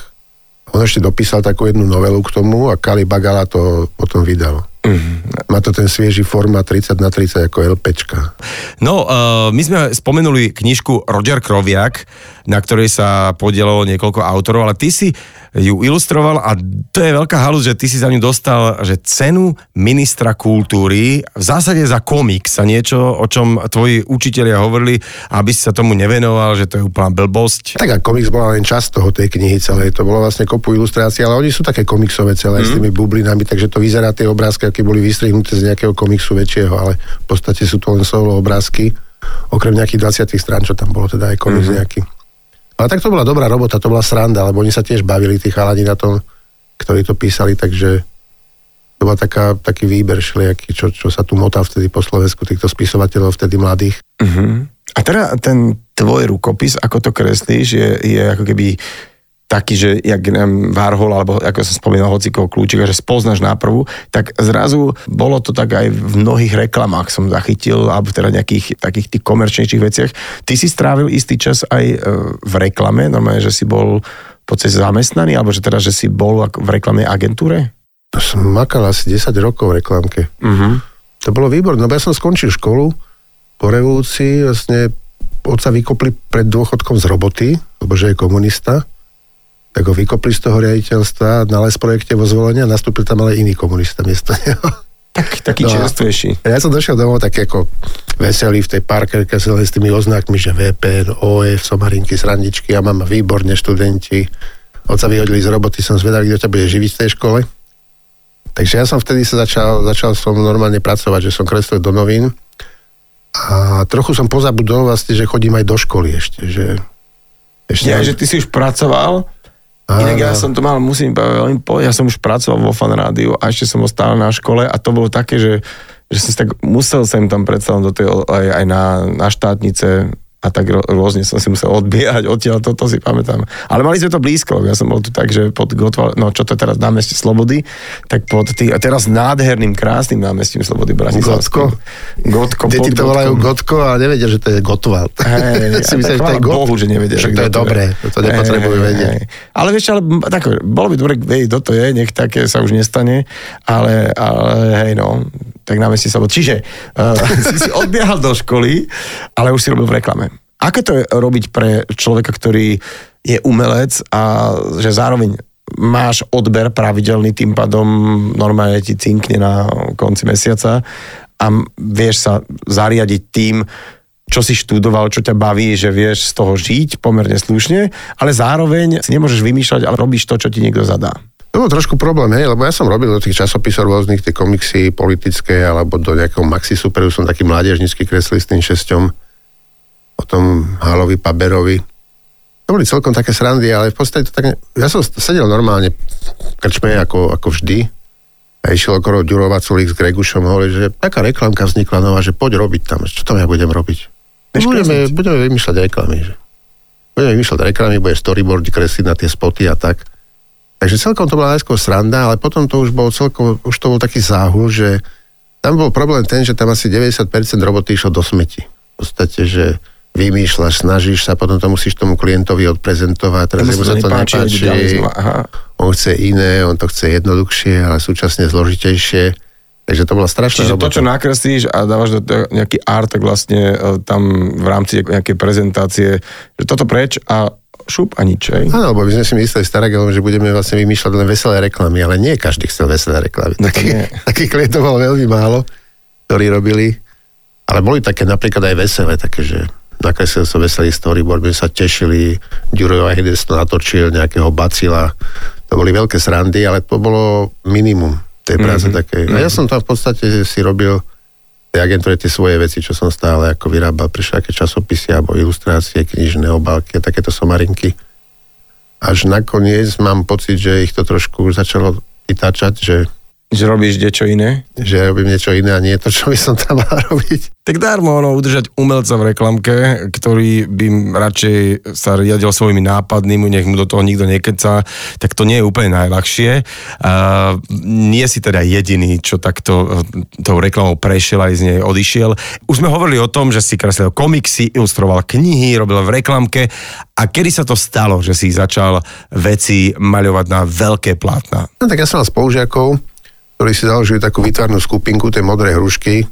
On ešte dopísal takú jednu novelu k tomu a Kali Bagala to potom vydal. Mm-hmm. Má to ten svieži forma 30 na 30 ako LPčka. No, uh, my sme spomenuli knižku Roger Kroviak, na ktorej sa podielalo niekoľko autorov, ale ty si ju ilustroval a to je veľká halus, že ty si za ňu dostal že cenu ministra kultúry, v zásade za komiks a niečo, o čom tvoji učitelia hovorili, aby si sa tomu nevenoval, že to je úplná blbosť. Tak a komiks bola len časť toho tej knihy celej, to bolo vlastne kopu ilustrácií, ale oni sú také komiksové celé mm. s tými bublinami, takže to vyzerá tie obrázky, aké boli vystrihnuté z nejakého komiksu väčšieho, ale v podstate sú to len solo obrázky, okrem nejakých 20 strán, čo tam bolo teda aj komiks mm. nejaký. Ale tak to bola dobrá robota, to bola sranda, lebo oni sa tiež bavili, tí chalani na tom, ktorí to písali, takže to bola taká, taký výber všelijaký, čo, čo sa tu motal vtedy po Slovensku, týchto spisovateľov vtedy mladých. Uh-huh. A teda ten tvoj rukopis, ako to kreslíš, je, je ako keby taký, že jak neviem, Varhol, alebo ako som spomínal, hocikov kľúčika, že spoznáš náprvu, tak zrazu bolo to tak aj v mnohých reklamách som zachytil, alebo teda nejakých takých tých komerčnejších veciach. Ty si strávil istý čas aj e, v reklame, normálne, že si bol podstate zamestnaný, alebo že teda, že si bol v reklamnej agentúre? To som makal asi 10 rokov v reklamke. Uh-huh. To bolo výborné, lebo ja som skončil školu po revolúcii, vlastne otca vykopli pred dôchodkom z roboty, lebo že je komunista, tak ho vykopli z toho riaditeľstva na les projekte vo zvolenia a nastúpil tam ale iný komunista miesto neho. Tak, taký no. Čerstvejší. A ja som došiel domov tak ako veselý v tej parkerke s tými oznakmi, že VPN, OF, somarinky, srandičky a mám výborne študenti. Oca vyhodili z roboty, som zvedavý, kto ťa bude živiť v tej škole. Takže ja som vtedy sa začal, začal som normálne pracovať, že som kreslil do novín a trochu som pozabudol vlastne, že chodím aj do školy ešte, že ešte Ja, že ty si už pracoval, Inak ja som to mal, musím veľmi povedať, ja som už pracoval vo fan rádiu a ešte som ostal na škole a to bolo také, že, že som si tak musel sem tam predsa do tej, aj, aj na, na štátnice a tak rô- rôzne som si musel odbiehať odtiaľ, toto si pamätám. Ale mali sme to blízko, ja som bol tu tak, že pod Gotval, no čo to je teraz námestie Slobody, tak pod tý, a teraz nádherným, krásnym námestím Slobody Bratislavským. Gotko? Gotko, Deti to volajú. Gotko a nevedia, že to je Gotwald. (laughs) Hej, si že to je? Bohu, že nevedia. Však že to je dobré, to nepotrebujú vedieť. Ale vieš, ale tak, bolo by dobre vedieť, kto to je, nech také sa už nestane, ale, ale hej no, tak na meste sa bol. Čiže uh, (laughs) si si odbiehal do školy, ale už si robil v reklame. Aké to je robiť pre človeka, ktorý je umelec a že zároveň máš odber pravidelný, tým pádom normálne ti cinkne na konci mesiaca a vieš sa zariadiť tým, čo si študoval, čo ťa baví, že vieš z toho žiť pomerne slušne, ale zároveň si nemôžeš vymýšľať, ale robíš to, čo ti niekto zadá. To bol trošku problém, hej, lebo ja som robil do tých časopisov rôznych, tie komiksy politické, alebo do nejakého Maxi Superu som taký mládežnícky kreslil s tým šesťom, o tom Halovi Paberovi. To boli celkom také srandy, ale v podstate to tak... Ne... Ja som sedel normálne v krčme ako, ako vždy a išiel okolo Ďurova Culík s Gregušom, hovorí, že taká reklamka vznikla nová, že poď robiť tam, čo tam ja budem robiť? Budeme, budeme vymýšľať reklamy, že budeme vymýšľať reklamy, bude storyboardy kresliť na tie spoty a tak. Takže celkom to bola najskôr sranda, ale potom to už bol celkom, už to bol taký záhul, že tam bol problém ten, že tam asi 90% roboty išlo do smeti. V podstate, že vymýšľaš, snažíš sa, potom to musíš tomu klientovi odprezentovať, teraz mu sa to to nepáči, nepáči. Aha. on chce iné, on to chce jednoduchšie, ale súčasne zložitejšie. Takže to bola strašná Čiže to, robota. čo nakreslíš a dávaš do nejaký art, tak vlastne e, tam v rámci nejakej prezentácie, že toto preč a šup a nič, hej? Áno, lebo my sme si mysleli s Taragelom, že budeme vlastne vymýšľať len veselé reklamy, ale nie každý chcel veselé reklamy. No Taký, takých klientov bolo veľmi málo, ktorí robili, ale boli také napríklad aj veselé, také, že nakreslil som veselý storyboard, my sa tešili, Ďuro Ahides to natočil, nejakého bacila, to boli veľké srandy, ale to bolo minimum tej práce mm-hmm. takej. A ja som tam v podstate si robil tej agentúre tie svoje veci, čo som stále ako vyrábal všaké časopisy alebo ilustrácie, knižné obálky a takéto somarinky. Až nakoniec mám pocit, že ich to trošku už začalo vytáčať, že, Že robíš niečo iné? že robím niečo iné a nie to, čo by som tam (laughs) mal robiť. Tak darmo ono udržať umelca v reklamke, ktorý by radšej sa riadil svojimi nápadnými, nech mu do toho nikto nekeca, tak to nie je úplne najľahšie. A nie si teda jediný, čo takto eh, tou reklamou prešiel aj z nej odišiel. Už sme hovorili o tom, že si kreslil komiksy, ilustroval knihy, robil v reklamke a kedy sa to stalo, že si začal veci maľovať na veľké plátna? No tak ja som mal spolužiakov, ktorí si založili takú výtvarnú skupinku, tie modré hrušky,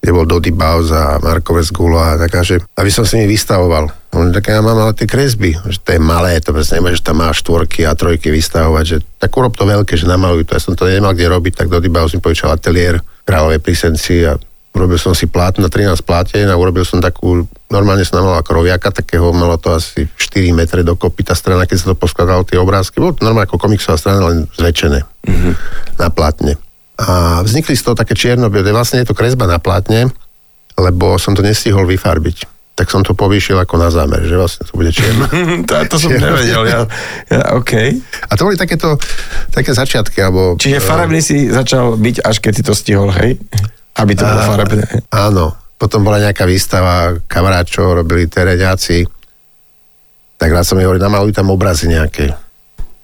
kde bol Dodi Baus a Marko Vesgulo a taká, že aby som s nimi vystavoval. On tak ja mám ale tie kresby, že to je malé, to presne nemôžeš tam máš štvorky a trojky vystavovať, že tak urob to veľké, že namaluj to. Ja som to nemal kde robiť, tak Dodi Baus mi požičal ateliér Kráľovej Prisenci a urobil som si plátna, 13 pláten a urobil som takú, normálne som namaloval kroviaka, takého, malo to asi 4 metre dokopy, tá strana, keď sa to poskladalo tie obrázky, bolo to normálne ako komiksová strana, len zväčšené mm-hmm. na plátne. A vznikli z toho také čierno-biele, vlastne je to kresba na plátne, lebo som to nestihol vyfarbiť. Tak som to povýšil ako na zámer, že vlastne to bude čierno. (laughs) to, to som nevedel, ja, ja OK. A to boli takéto, také začiatky, alebo... Čiže farebný si začal byť, až keď si to stihol, hej? Aby to bolo farebné. Áno. Potom bola nejaká výstava kamaráčov, robili tereňáci. Tak raz som mi hovoril, namaluj tam obrazy nejaké.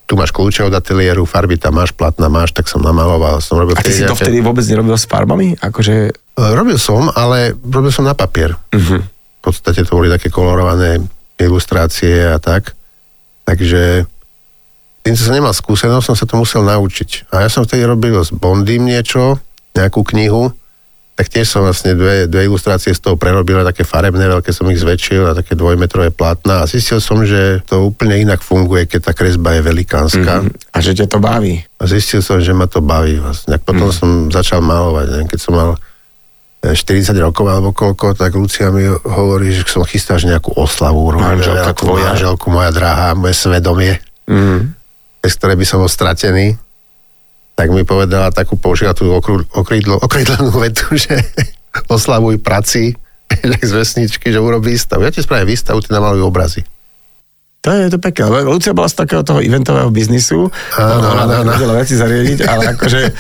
Tu máš kľúče od ateliéru, farby tam máš, platna máš, tak som namaloval. Som robil A ty si to vtedy vôbec nerobil s farbami? Akože... E, Robil som, ale robil som na papier. Uh-huh. V podstate to boli také kolorované ilustrácie a tak. Takže tým, som nemal skúsenosť, som sa to musel naučiť. A ja som vtedy robil s Bondym niečo, nejakú knihu, tak tiež som vlastne dve, dve ilustrácie z toho prerobil, také farebné, veľké som ich zväčšil a také dvojmetrové plátna a zistil som, že to úplne inak funguje, keď tá kresba je velikánska. A že ťa to baví. A zistil som, že ma to baví vlastne. A potom mm. som začal malovať, neviem, keď som mal e, 40 rokov alebo koľko, tak Lucia mi hovorí, že som chystáš nejakú oslavu, Manželka tvoja. manželku, moja drahá, moje svedomie, Mm. bez ktorej by som bol stratený. Tak mi povedala takú, použila tú okru, okrydlo, vetu, (laughs) že oslavuj praci, jak (laughs) z vesničky, že urobí výstavu. Ja ti spravím výstavu, ty namaluj obrazy. To je to pekné. Lucia bola z takého toho eventového biznisu. Áno, áno, áno. vedela veci zariadiť, ale (laughs) akože e,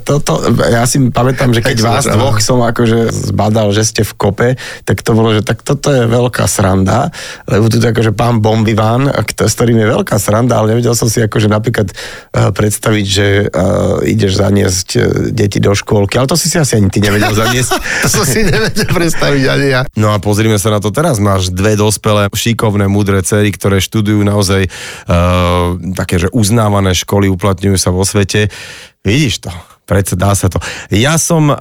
toto, ja si pamätám, že keď som vás dvoch som akože zbadal, že ste v kope, tak to bolo, že tak toto je veľká sranda, lebo tu je akože pán Bombiván, s ktorým je veľká sranda, ale nevedel som si akože napríklad e, predstaviť, že uh, ideš zaniesť e, deti do škôlky, ale to si si asi ani ty nevedel zaniesť. (laughs) To som si nevedel predstaviť ani ja. No a pozrime sa na to teraz. Máš dve dospelé, šikovné, múdre cery, ktoré študujú naozaj uh, také, že uznávané školy, uplatňujú sa vo svete. Vidíš to? Predsa dá sa to. Ja som uh,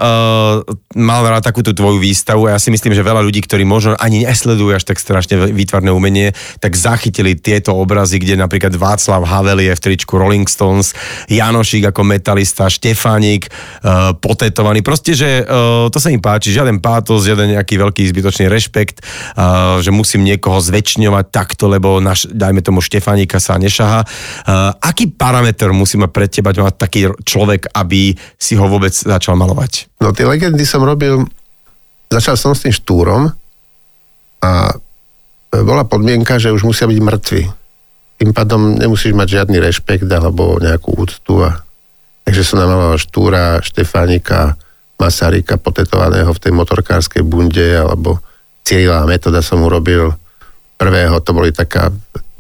mal rád takúto tvoju výstavu a ja si myslím, že veľa ľudí, ktorí možno ani nesledujú až tak strašne výtvarné umenie, tak zachytili tieto obrazy, kde napríklad Václav Havel je v tričku Rolling Stones, Janošík ako metalista, Štefánik uh, potetovaný. Proste, že uh, to sa im páči, žiaden pátos, žiaden nejaký veľký zbytočný rešpekt, uh, že musím niekoho zväčšňovať takto, lebo naš, dajme tomu Štefánika sa nešaha. Uh, aký parameter musí mať pre teba mať taký človek, aby si ho vôbec začal malovať? No tie legendy som robil, začal som s tým štúrom a bola podmienka, že už musia byť mŕtvi. Tým pádom nemusíš mať žiadny rešpekt alebo nejakú úctu. A... Takže som namaloval štúra, Štefánika, Masarika potetovaného v tej motorkárskej bunde alebo Cyrila Metoda som urobil prvého, to boli taká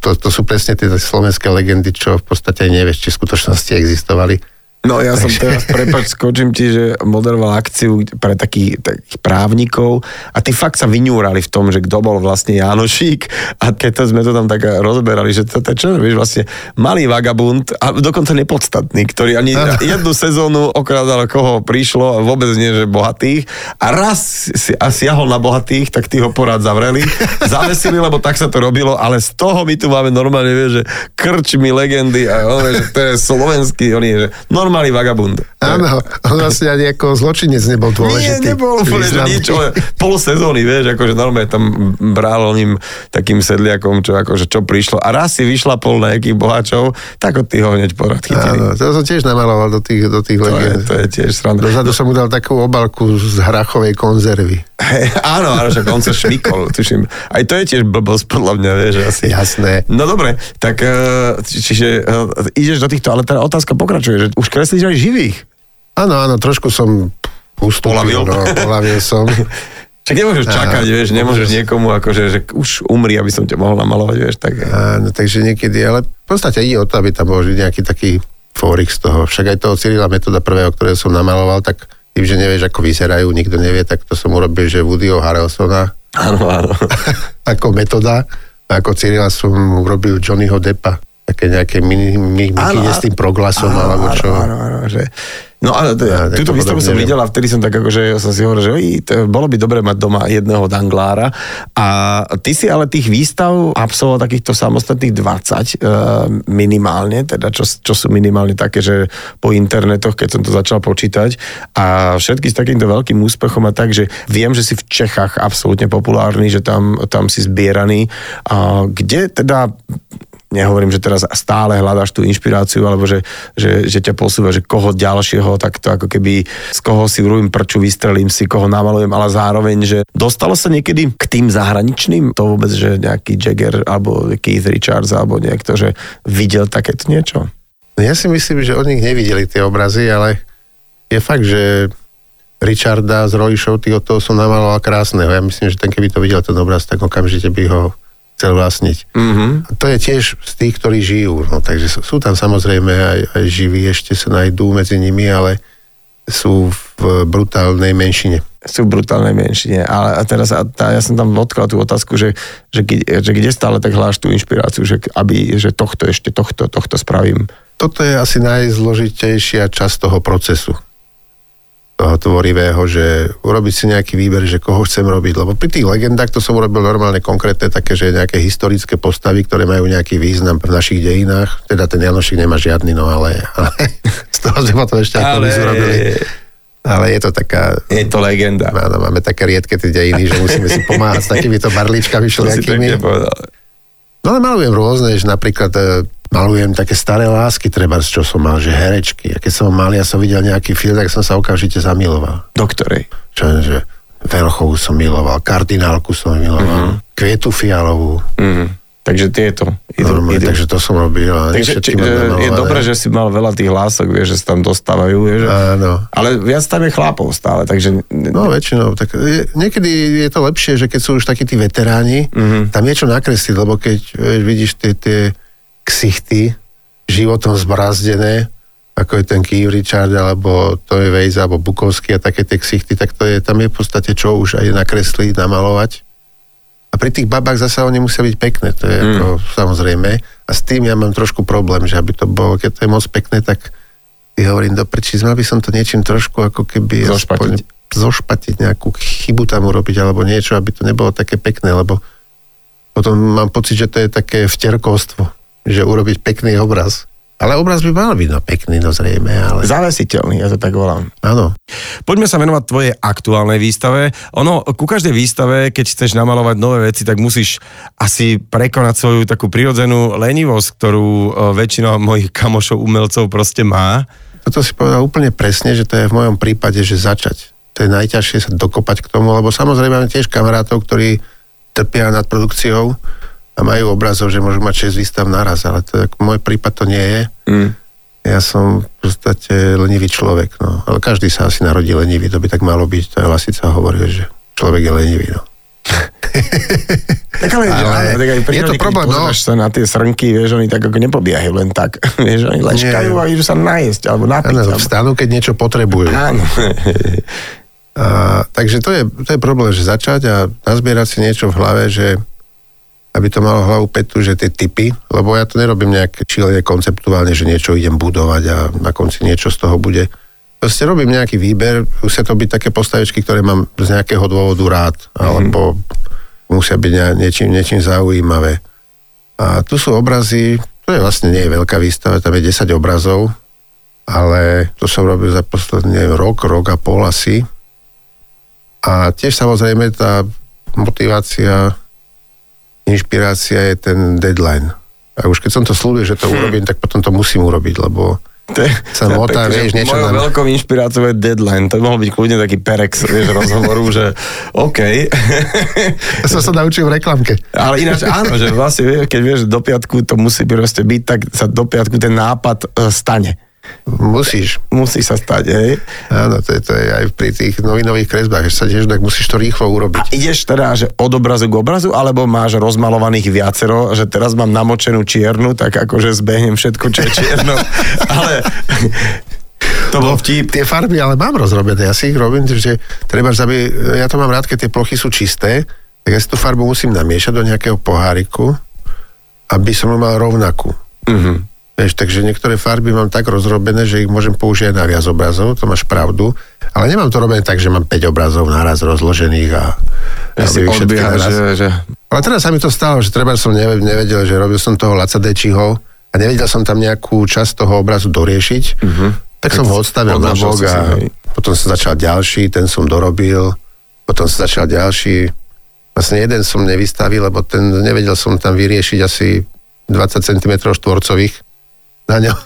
to, to sú presne tie slovenské legendy, čo v podstate nevieš, či v skutočnosti existovali. No ja som teraz, prepač, skočím ti, že moderoval akciu pre takých, takých právnikov a tí fakt sa vyňúrali v tom, že kto bol vlastne Janošík a keď to sme to tam tak rozberali, že to, to čo, vieš, vlastne malý vagabund a dokonca nepodstatný, ktorý ani jednu sezónu okrádal koho prišlo vôbec nie, že bohatých a raz si a siahol na bohatých, tak tí ho porad zavreli, zavesili, lebo tak sa to robilo, ale z toho my tu máme normálne, vieš, že krčmi legendy a on, že to je slovenský, on je, že normálny vagabund. Áno, on vlastne ani ako zločinec nebol dôležitý. Nie, nebol úplne, že nič, ale pol sezóny, vieš, akože normálne tam bral oným takým sedliakom, čo, akože, čo prišlo. A raz si vyšla pol na nejakých boháčov, tak od tých ho hneď porad chytili. Áno, to som tiež namaloval do tých, do tých To je, legend. to je tiež sranda. Dozadu som mu dal takú obalku z hrachovej konzervy. Hej, áno, áno, že on sa švikol, tuším. Aj to je tiež blbosť, podľa mňa, vieš, asi. Jasné. No dobre, tak eh, či- čiže eh, ideš do týchto, ale teda otázka pokračuje, že už kreslíš aj živých. Áno, áno, trošku som ustúpil. Polavil? No, polavil som. (laughs) Čak nemôžeš čakať, vieš, nemôžeš niekomu akože, že už umri, aby som ťa mohol namalovať, vieš, tak... Áno, takže niekedy, ale v podstate ide o to, aby tam bol nejaký taký fórik z toho. Však aj toho Cyrila metoda prvého, ktorého som namaloval, tak tým, že nevieš, ako vyzerajú, nikto nevie, tak to som urobil, že Woodyho Harrelsona Áno, áno. (laughs) ako metoda. A ako Cyrila som urobil Johnnyho Deppa. Také nejaké mini, mini, Áno, áno. s tým proglasom, alebo čo. Áno, áno, že... No ale Ja, tak túto to výstavu som videl a vtedy som tak akože, som si hovoril, že oj, to, bolo by dobre mať doma jedného danglára. A ty si ale tých výstav absolvoval takýchto samostatných 20 uh, minimálne, teda čo, čo sú minimálne také, že po internetoch, keď som to začal počítať a všetky s takýmto veľkým úspechom a tak, že viem, že si v Čechách absolútne populárny, že tam, tam si zbieraný. A kde teda nehovorím, že teraz stále hľadáš tú inšpiráciu, alebo že, že, že ťa posúva, že koho ďalšieho, tak to ako keby z koho si urobím prču, vystrelím si, koho namalujem, ale zároveň, že dostalo sa niekedy k tým zahraničným, to vôbec, že nejaký Jagger, alebo Keith Richards, alebo niekto, že videl takéto niečo. Ja si myslím, že od nich nevideli tie obrazy, ale je fakt, že Richarda z Rolly Show, od toho som namaloval krásneho. Ja myslím, že ten keby to videl ten obraz, tak okamžite by ho chcel vlastniť. Mm-hmm. To je tiež z tých, ktorí žijú. No, takže sú, sú tam samozrejme aj, aj živí, ešte sa nájdú medzi nimi, ale sú v brutálnej menšine. Sú v brutálnej menšine. Ale a teraz a tá, ja som tam odkladal tú otázku, že, že, kde- že kde stále tak hľadáš tú inšpiráciu, že, aby, že tohto ešte, tohto, tohto spravím. Toto je asi najzložitejšia časť toho procesu tvorivého, že urobiť si nejaký výber, že koho chcem robiť. Lebo pri tých legendách to som urobil normálne konkrétne také, že nejaké historické postavy, ktoré majú nejaký význam v našich dejinách. Teda ten Janošik nemá žiadny, no ale, ale (laughs) z toho sme potom ešte Ale- urobili. Ale je to taká... Je to legenda. Áno, máme také riedke tie dejiny, že musíme si pomáhať s (laughs) takýmito barličkami všelijakými. No ale malujem rôzne, že napríklad e, malujem také staré lásky, treba, z čo som mal, že herečky. A keď som mal, ja som videl nejaký film, tak som sa okamžite zamiloval. Do ktorej? Čo, že Verchovú som miloval, kardinálku som miloval, mm-hmm. Kvietu fialovú. Mm. Takže tieto idú, Normálne, idú. takže to som robil. Takže či, je dobré, že si mal veľa tých hlások, vieš, že sa tam dostávajú, vieš. Áno. Ale viac tam je chlapov stále, takže... No väčšinou. Tak je, niekedy je to lepšie, že keď sú už takí tí veteráni, Mhm. mm-hmm. tam je čo nakresliť, lebo keď vieš, vidíš tie, tie ksichty životom zbrazdené, ako je ten Keith Richard, alebo to je Vejza, alebo Bukovský a také tie ksichty, tak to je, tam je v podstate čo už aj nakresliť, namalovať. A pri tých babách zase oni musia byť pekné, to je mm. ako, samozrejme. A s tým ja mám trošku problém, že aby to bolo, keď to je moc pekné, tak si hovorím, do prčí, mal by som to niečím trošku ako keby... Zošpatiť. aspoň zošpatiť nejakú chybu tam urobiť, alebo niečo, aby to nebolo také pekné, lebo potom mám pocit, že to je také vterkovstvo, že urobiť pekný obraz. Ale obraz by mal byť no, pekný, no zrejme, ale Zavesiteľný, ja to tak volám. áno. Poďme sa venovať tvojej aktuálnej výstave. Ono, ku každej výstave, keď chceš namalovať nové veci, tak musíš asi prekonať svoju takú prirodzenú lenivosť, ktorú e, väčšina mojich kamošov umelcov proste má. Toto si povedal úplne presne, že to je v mojom prípade, že začať. To je najťažšie sa dokopať k tomu, lebo samozrejme mám tiež kamarátov, ktorí trpia nad produkciou a majú obrazov, že môžu mať 6 výstav naraz, ale to, ako môj prípad to nie je. Mm. Ja som v podstate lenivý človek, no. Ale každý sa asi narodí lenivý, to by tak malo byť. To je Lasica hovorí, že človek je lenivý, no. (laughs) Tak ale, Ale ale tak aj je to problém, no. sa na tie srnky, vieš, oni tak ako nepobiehajú len tak. (laughs) vieš, oni leškajú a idú sa najesť alebo napiť. Alebo... vstanú, keď niečo potrebujú. Áno. A, takže to je, to je problém, že začať a nazbierať si niečo v hlave, že aby to malo hlavu petu, že tie typy, lebo ja to nerobím nejak čilene konceptuálne, že niečo idem budovať a na konci niečo z toho bude. Proste robím nejaký výber, musia to byť také postavičky, ktoré mám z nejakého dôvodu rád, alebo musia byť niečím, niečím zaujímavé. A tu sú obrazy, to je vlastne nie je veľká výstava, tam je 10 obrazov, ale to som robil za posledný rok, rok a pol asi. A tiež samozrejme tá motivácia, inšpirácia je ten deadline. A už keď som to slúbil, že to urobím, tak potom to musím urobiť, lebo To je, Sa to motá, vieš, niečo Mojou nám- veľkou inšpiráciou je deadline. To by mohol byť kľudne taký perex, vieš, rozhovoru, že OK. ja som sa naučil v reklamke. Ale ináč áno, že vlastne keď vieš, do piatku to musí proste byť, tak sa do piatku ten nápad e, stane. Musíš. Musí sa stať, hej. Áno, to je, to je aj pri tých novinových kresbách, že sa tiež, tak musíš to rýchlo urobiť. Ideš teda, že od obrazu k obrazu, alebo máš rozmalovaných viacero, že teraz mám namočenú čiernu, tak akože zbehnem všetko, čo je čierno. (laughs) ale to bol vtip. Tie farby ale mám rozrobené, ja si ich robím, že treba, aby, ja to mám rád, keď tie plochy sú čisté, tak ja si tú farbu musím namiešať do nejakého poháriku, aby som ju mal rovnakú. Mhm. Vieš, takže niektoré farby mám tak rozrobené, že ich môžem použiť aj na viac obrazov, to máš pravdu, ale nemám to robené tak, že mám 5 obrazov naraz rozložených a Ja si odbieha, že, že Ale teraz sa mi to stalo, že treba som neve- nevedel, že robil som toho Laca Dečiho a nevedel som tam nejakú časť toho obrazu doriešiť, uh-huh. tak som ho odstavil na bok si, a potom sa začal ďalší, ten som dorobil, potom sa začal ďalší. Vlastne jeden som nevystavil, lebo ten nevedel som tam vyriešiť asi 20 cm štvorcových na (laughs) ňom,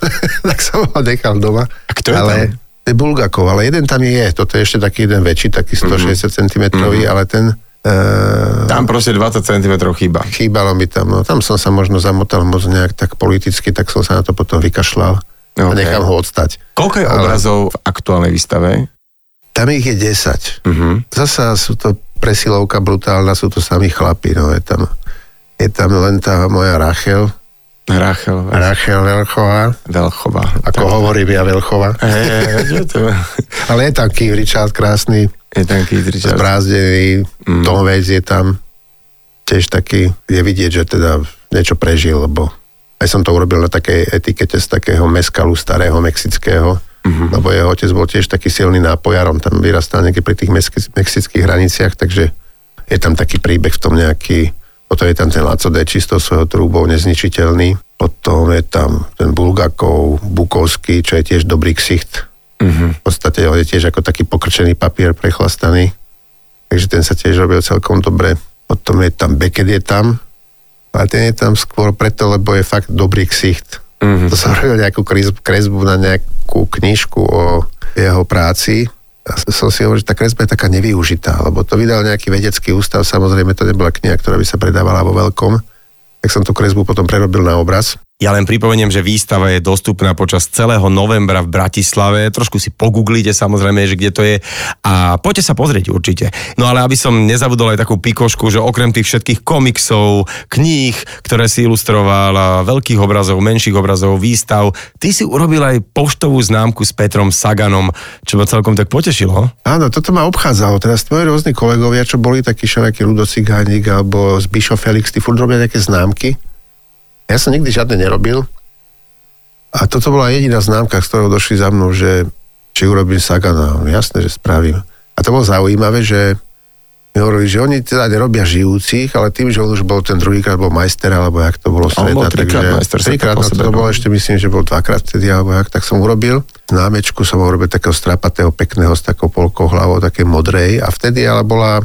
tak som ho nechal doma. A kto je ale, tam? Je Bulgakov, ale jeden tam je, toto je ešte taký jeden väčší, taký 160 cm, ale ten... Uh, tam proste 20 cm chýba. chýbalo mi tam, no tam som sa možno zamotal moc nejak tak politicky, tak som sa na to potom vykašľal a Ok. nechám ho odstať. Koľko je Ale- obrazov v aktuálnej výstave? Tam ich je 10. Mhm. Zasa sú to presilovka brutálna, sú to sami chlapi, no je tam, je tam len tá moja Rachel, Rachel Rachel Velchová, Velchová. ako hovorím ja Velchová. (laughs) Ale je tam Keith Richard krásny, je ten Keith Richards. zbrázdený, mm. Tom Waits je tam, tiež taký, je vidieť, že teda niečo prežil, lebo aj som to urobil na takej etikete z takého meskalu starého mexického, mm-hmm. lebo jeho otec bol tiež taký silný nápojar, on tam vyrastal niekde pri tých mex- mexických hraniciach, takže je tam taký príbeh v tom nejaký, potom je tam ten Laco Deči s tou svojou trúbou nezničiteľný, potom je tam ten Bulgakov, Bukovský, čo je tiež dobrý ksicht, Mhm. v podstate on je tiež ako taký pokrčený papier prechlastaný. Takže ten sa tiež robil celkom dobre. Potom je tam Beckett je tam, ale ten je tam skôr preto, lebo je fakt dobrý ksicht. Mhm. To som robil nejakú kres- kresbu na nejakú knižku o jeho práci som si hovoril, že tá kresba je taká nevyužitá, lebo to vydal nejaký vedecký ústav, samozrejme to nebola kniha, ktorá by sa predávala vo veľkom, tak som tú kresbu potom prerobil na obraz. Ja len pripomeniem, že výstava je dostupná počas celého novembra v Bratislave. Trošku si pogooglite samozrejme, že kde to je a poďte sa pozrieť určite. No ale aby som nezabudol aj takú pikošku, že okrem tých všetkých komiksov, kníh, ktoré si ilustroval, veľkých obrazov, menších obrazov, výstav, ty si urobil aj poštovú známku s Petrom Saganom, čo ma celkom tak potešilo. Áno, toto ma obchádzalo. Teraz tvoji rôzni kolegovia, čo boli takí všelijakí Ludo Cigánik alebo z Bisho Felix, tí furt robia nejaké známky. Ja som nikdy žiadne nerobil. A toto bola jediná známka, s ktorou došli za mnou, že či urobím Sagana. No, jasné, že spravím. A to bolo zaujímavé, že mi hovorili, že oni teda nerobia žijúcich, ale tým, že on už bol ten druhýkrát bol majster, alebo jak to bolo On bol trikrát majster trikrát, no to no. bolo ešte myslím, že bol dvakrát vtedy, alebo jak, tak som urobil. Známečku som urobil takého strapatého, pekného, s takou polkou hlavou, také modrej. A vtedy ale bola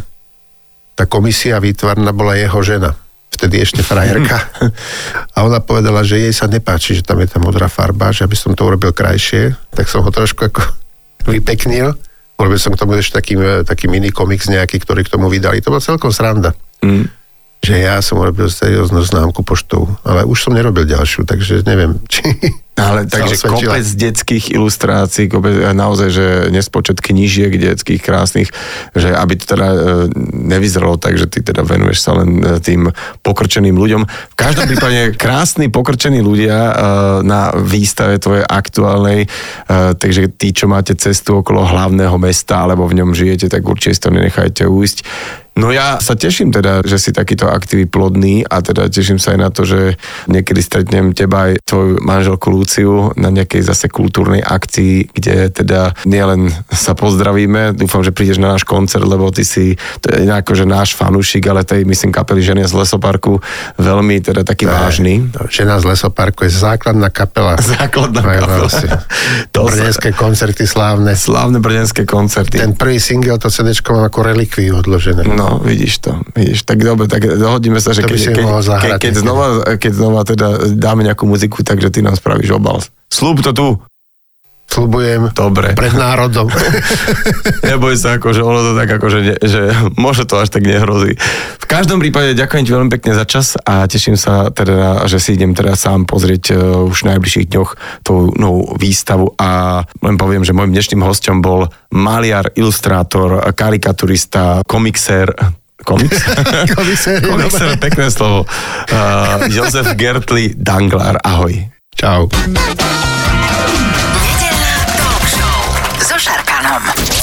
tá komisia výtvarná bola jeho žena. Vtedy ešte frajerka. A ona povedala, že jej sa nepáči, že tam je tá modrá farba, že aby som to urobil krajšie, tak som ho trošku ako (laughs) vypeknil. Urobil som k tomu ešte taký, e, taký mini komiks nejaký, ktorý k tomu vydali. To bola celkom sranda. Mm. Že ja som urobil serióznu známku poštou, ale už som nerobil ďalšiu, takže neviem, (laughs) či... Ale takže kopec detských ilustrácií, kopec, naozaj, že nespočet knížiek detských krásnych, že aby to teda e, nevyzeralo tak, že ty teda venuješ sa len e, tým pokrčeným ľuďom. V každom prípade (laughs) krásni pokrčení ľudia e, na výstave tvojej aktuálnej, takže tí, čo máte cestu okolo hlavného mesta alebo v ňom žijete, tak určite si to nenechajte ujsť. No ja sa teším teda, že si takýto aktivý plodný a teda teším sa aj na to, že niekedy stretnem teba aj tvoju manželku Luciu na nejakej zase kultúrnej akcii, kde teda nielen sa pozdravíme, dúfam, že prídeš na náš koncert, lebo ty si, to je nejako, že náš fanúšik, ale tej myslím kapely Ženia z Lesoparku veľmi teda taký vážny. Žena z Lesoparku je základná kapela. Základná Aj, kapela. (laughs) To sa- Brněnské koncerty slávne. Slávne brdenské koncerty. Ten prvý single, to CD mám ako relikviu odložené. No, vidíš to, vidíš. Tak dobre, tak dohodíme sa, že keď, keď, zahrať keď, keď, znova, keď znova teda dáme nejakú muziku, takže ty nám spravíš obal. Slúb to tu. Slubujem Dobre. pred národom. (laughs) Neboj sa, akože ono to tak akože, ne, že (laughs) možno to až tak nehrozí. V každom prípade ďakujem ti veľmi pekne za čas a teším sa teda, že si idem teda sám pozrieť uh, už v najbližších dňoch tú novú výstavu a len poviem, že môjim dnešným hostom bol maliar, ilustrátor, karikaturista, komiksér, Komiks? (laughs) Komiksér pekné slovo. Uh, Jozef Gertli Danglar, ahoj. Čau.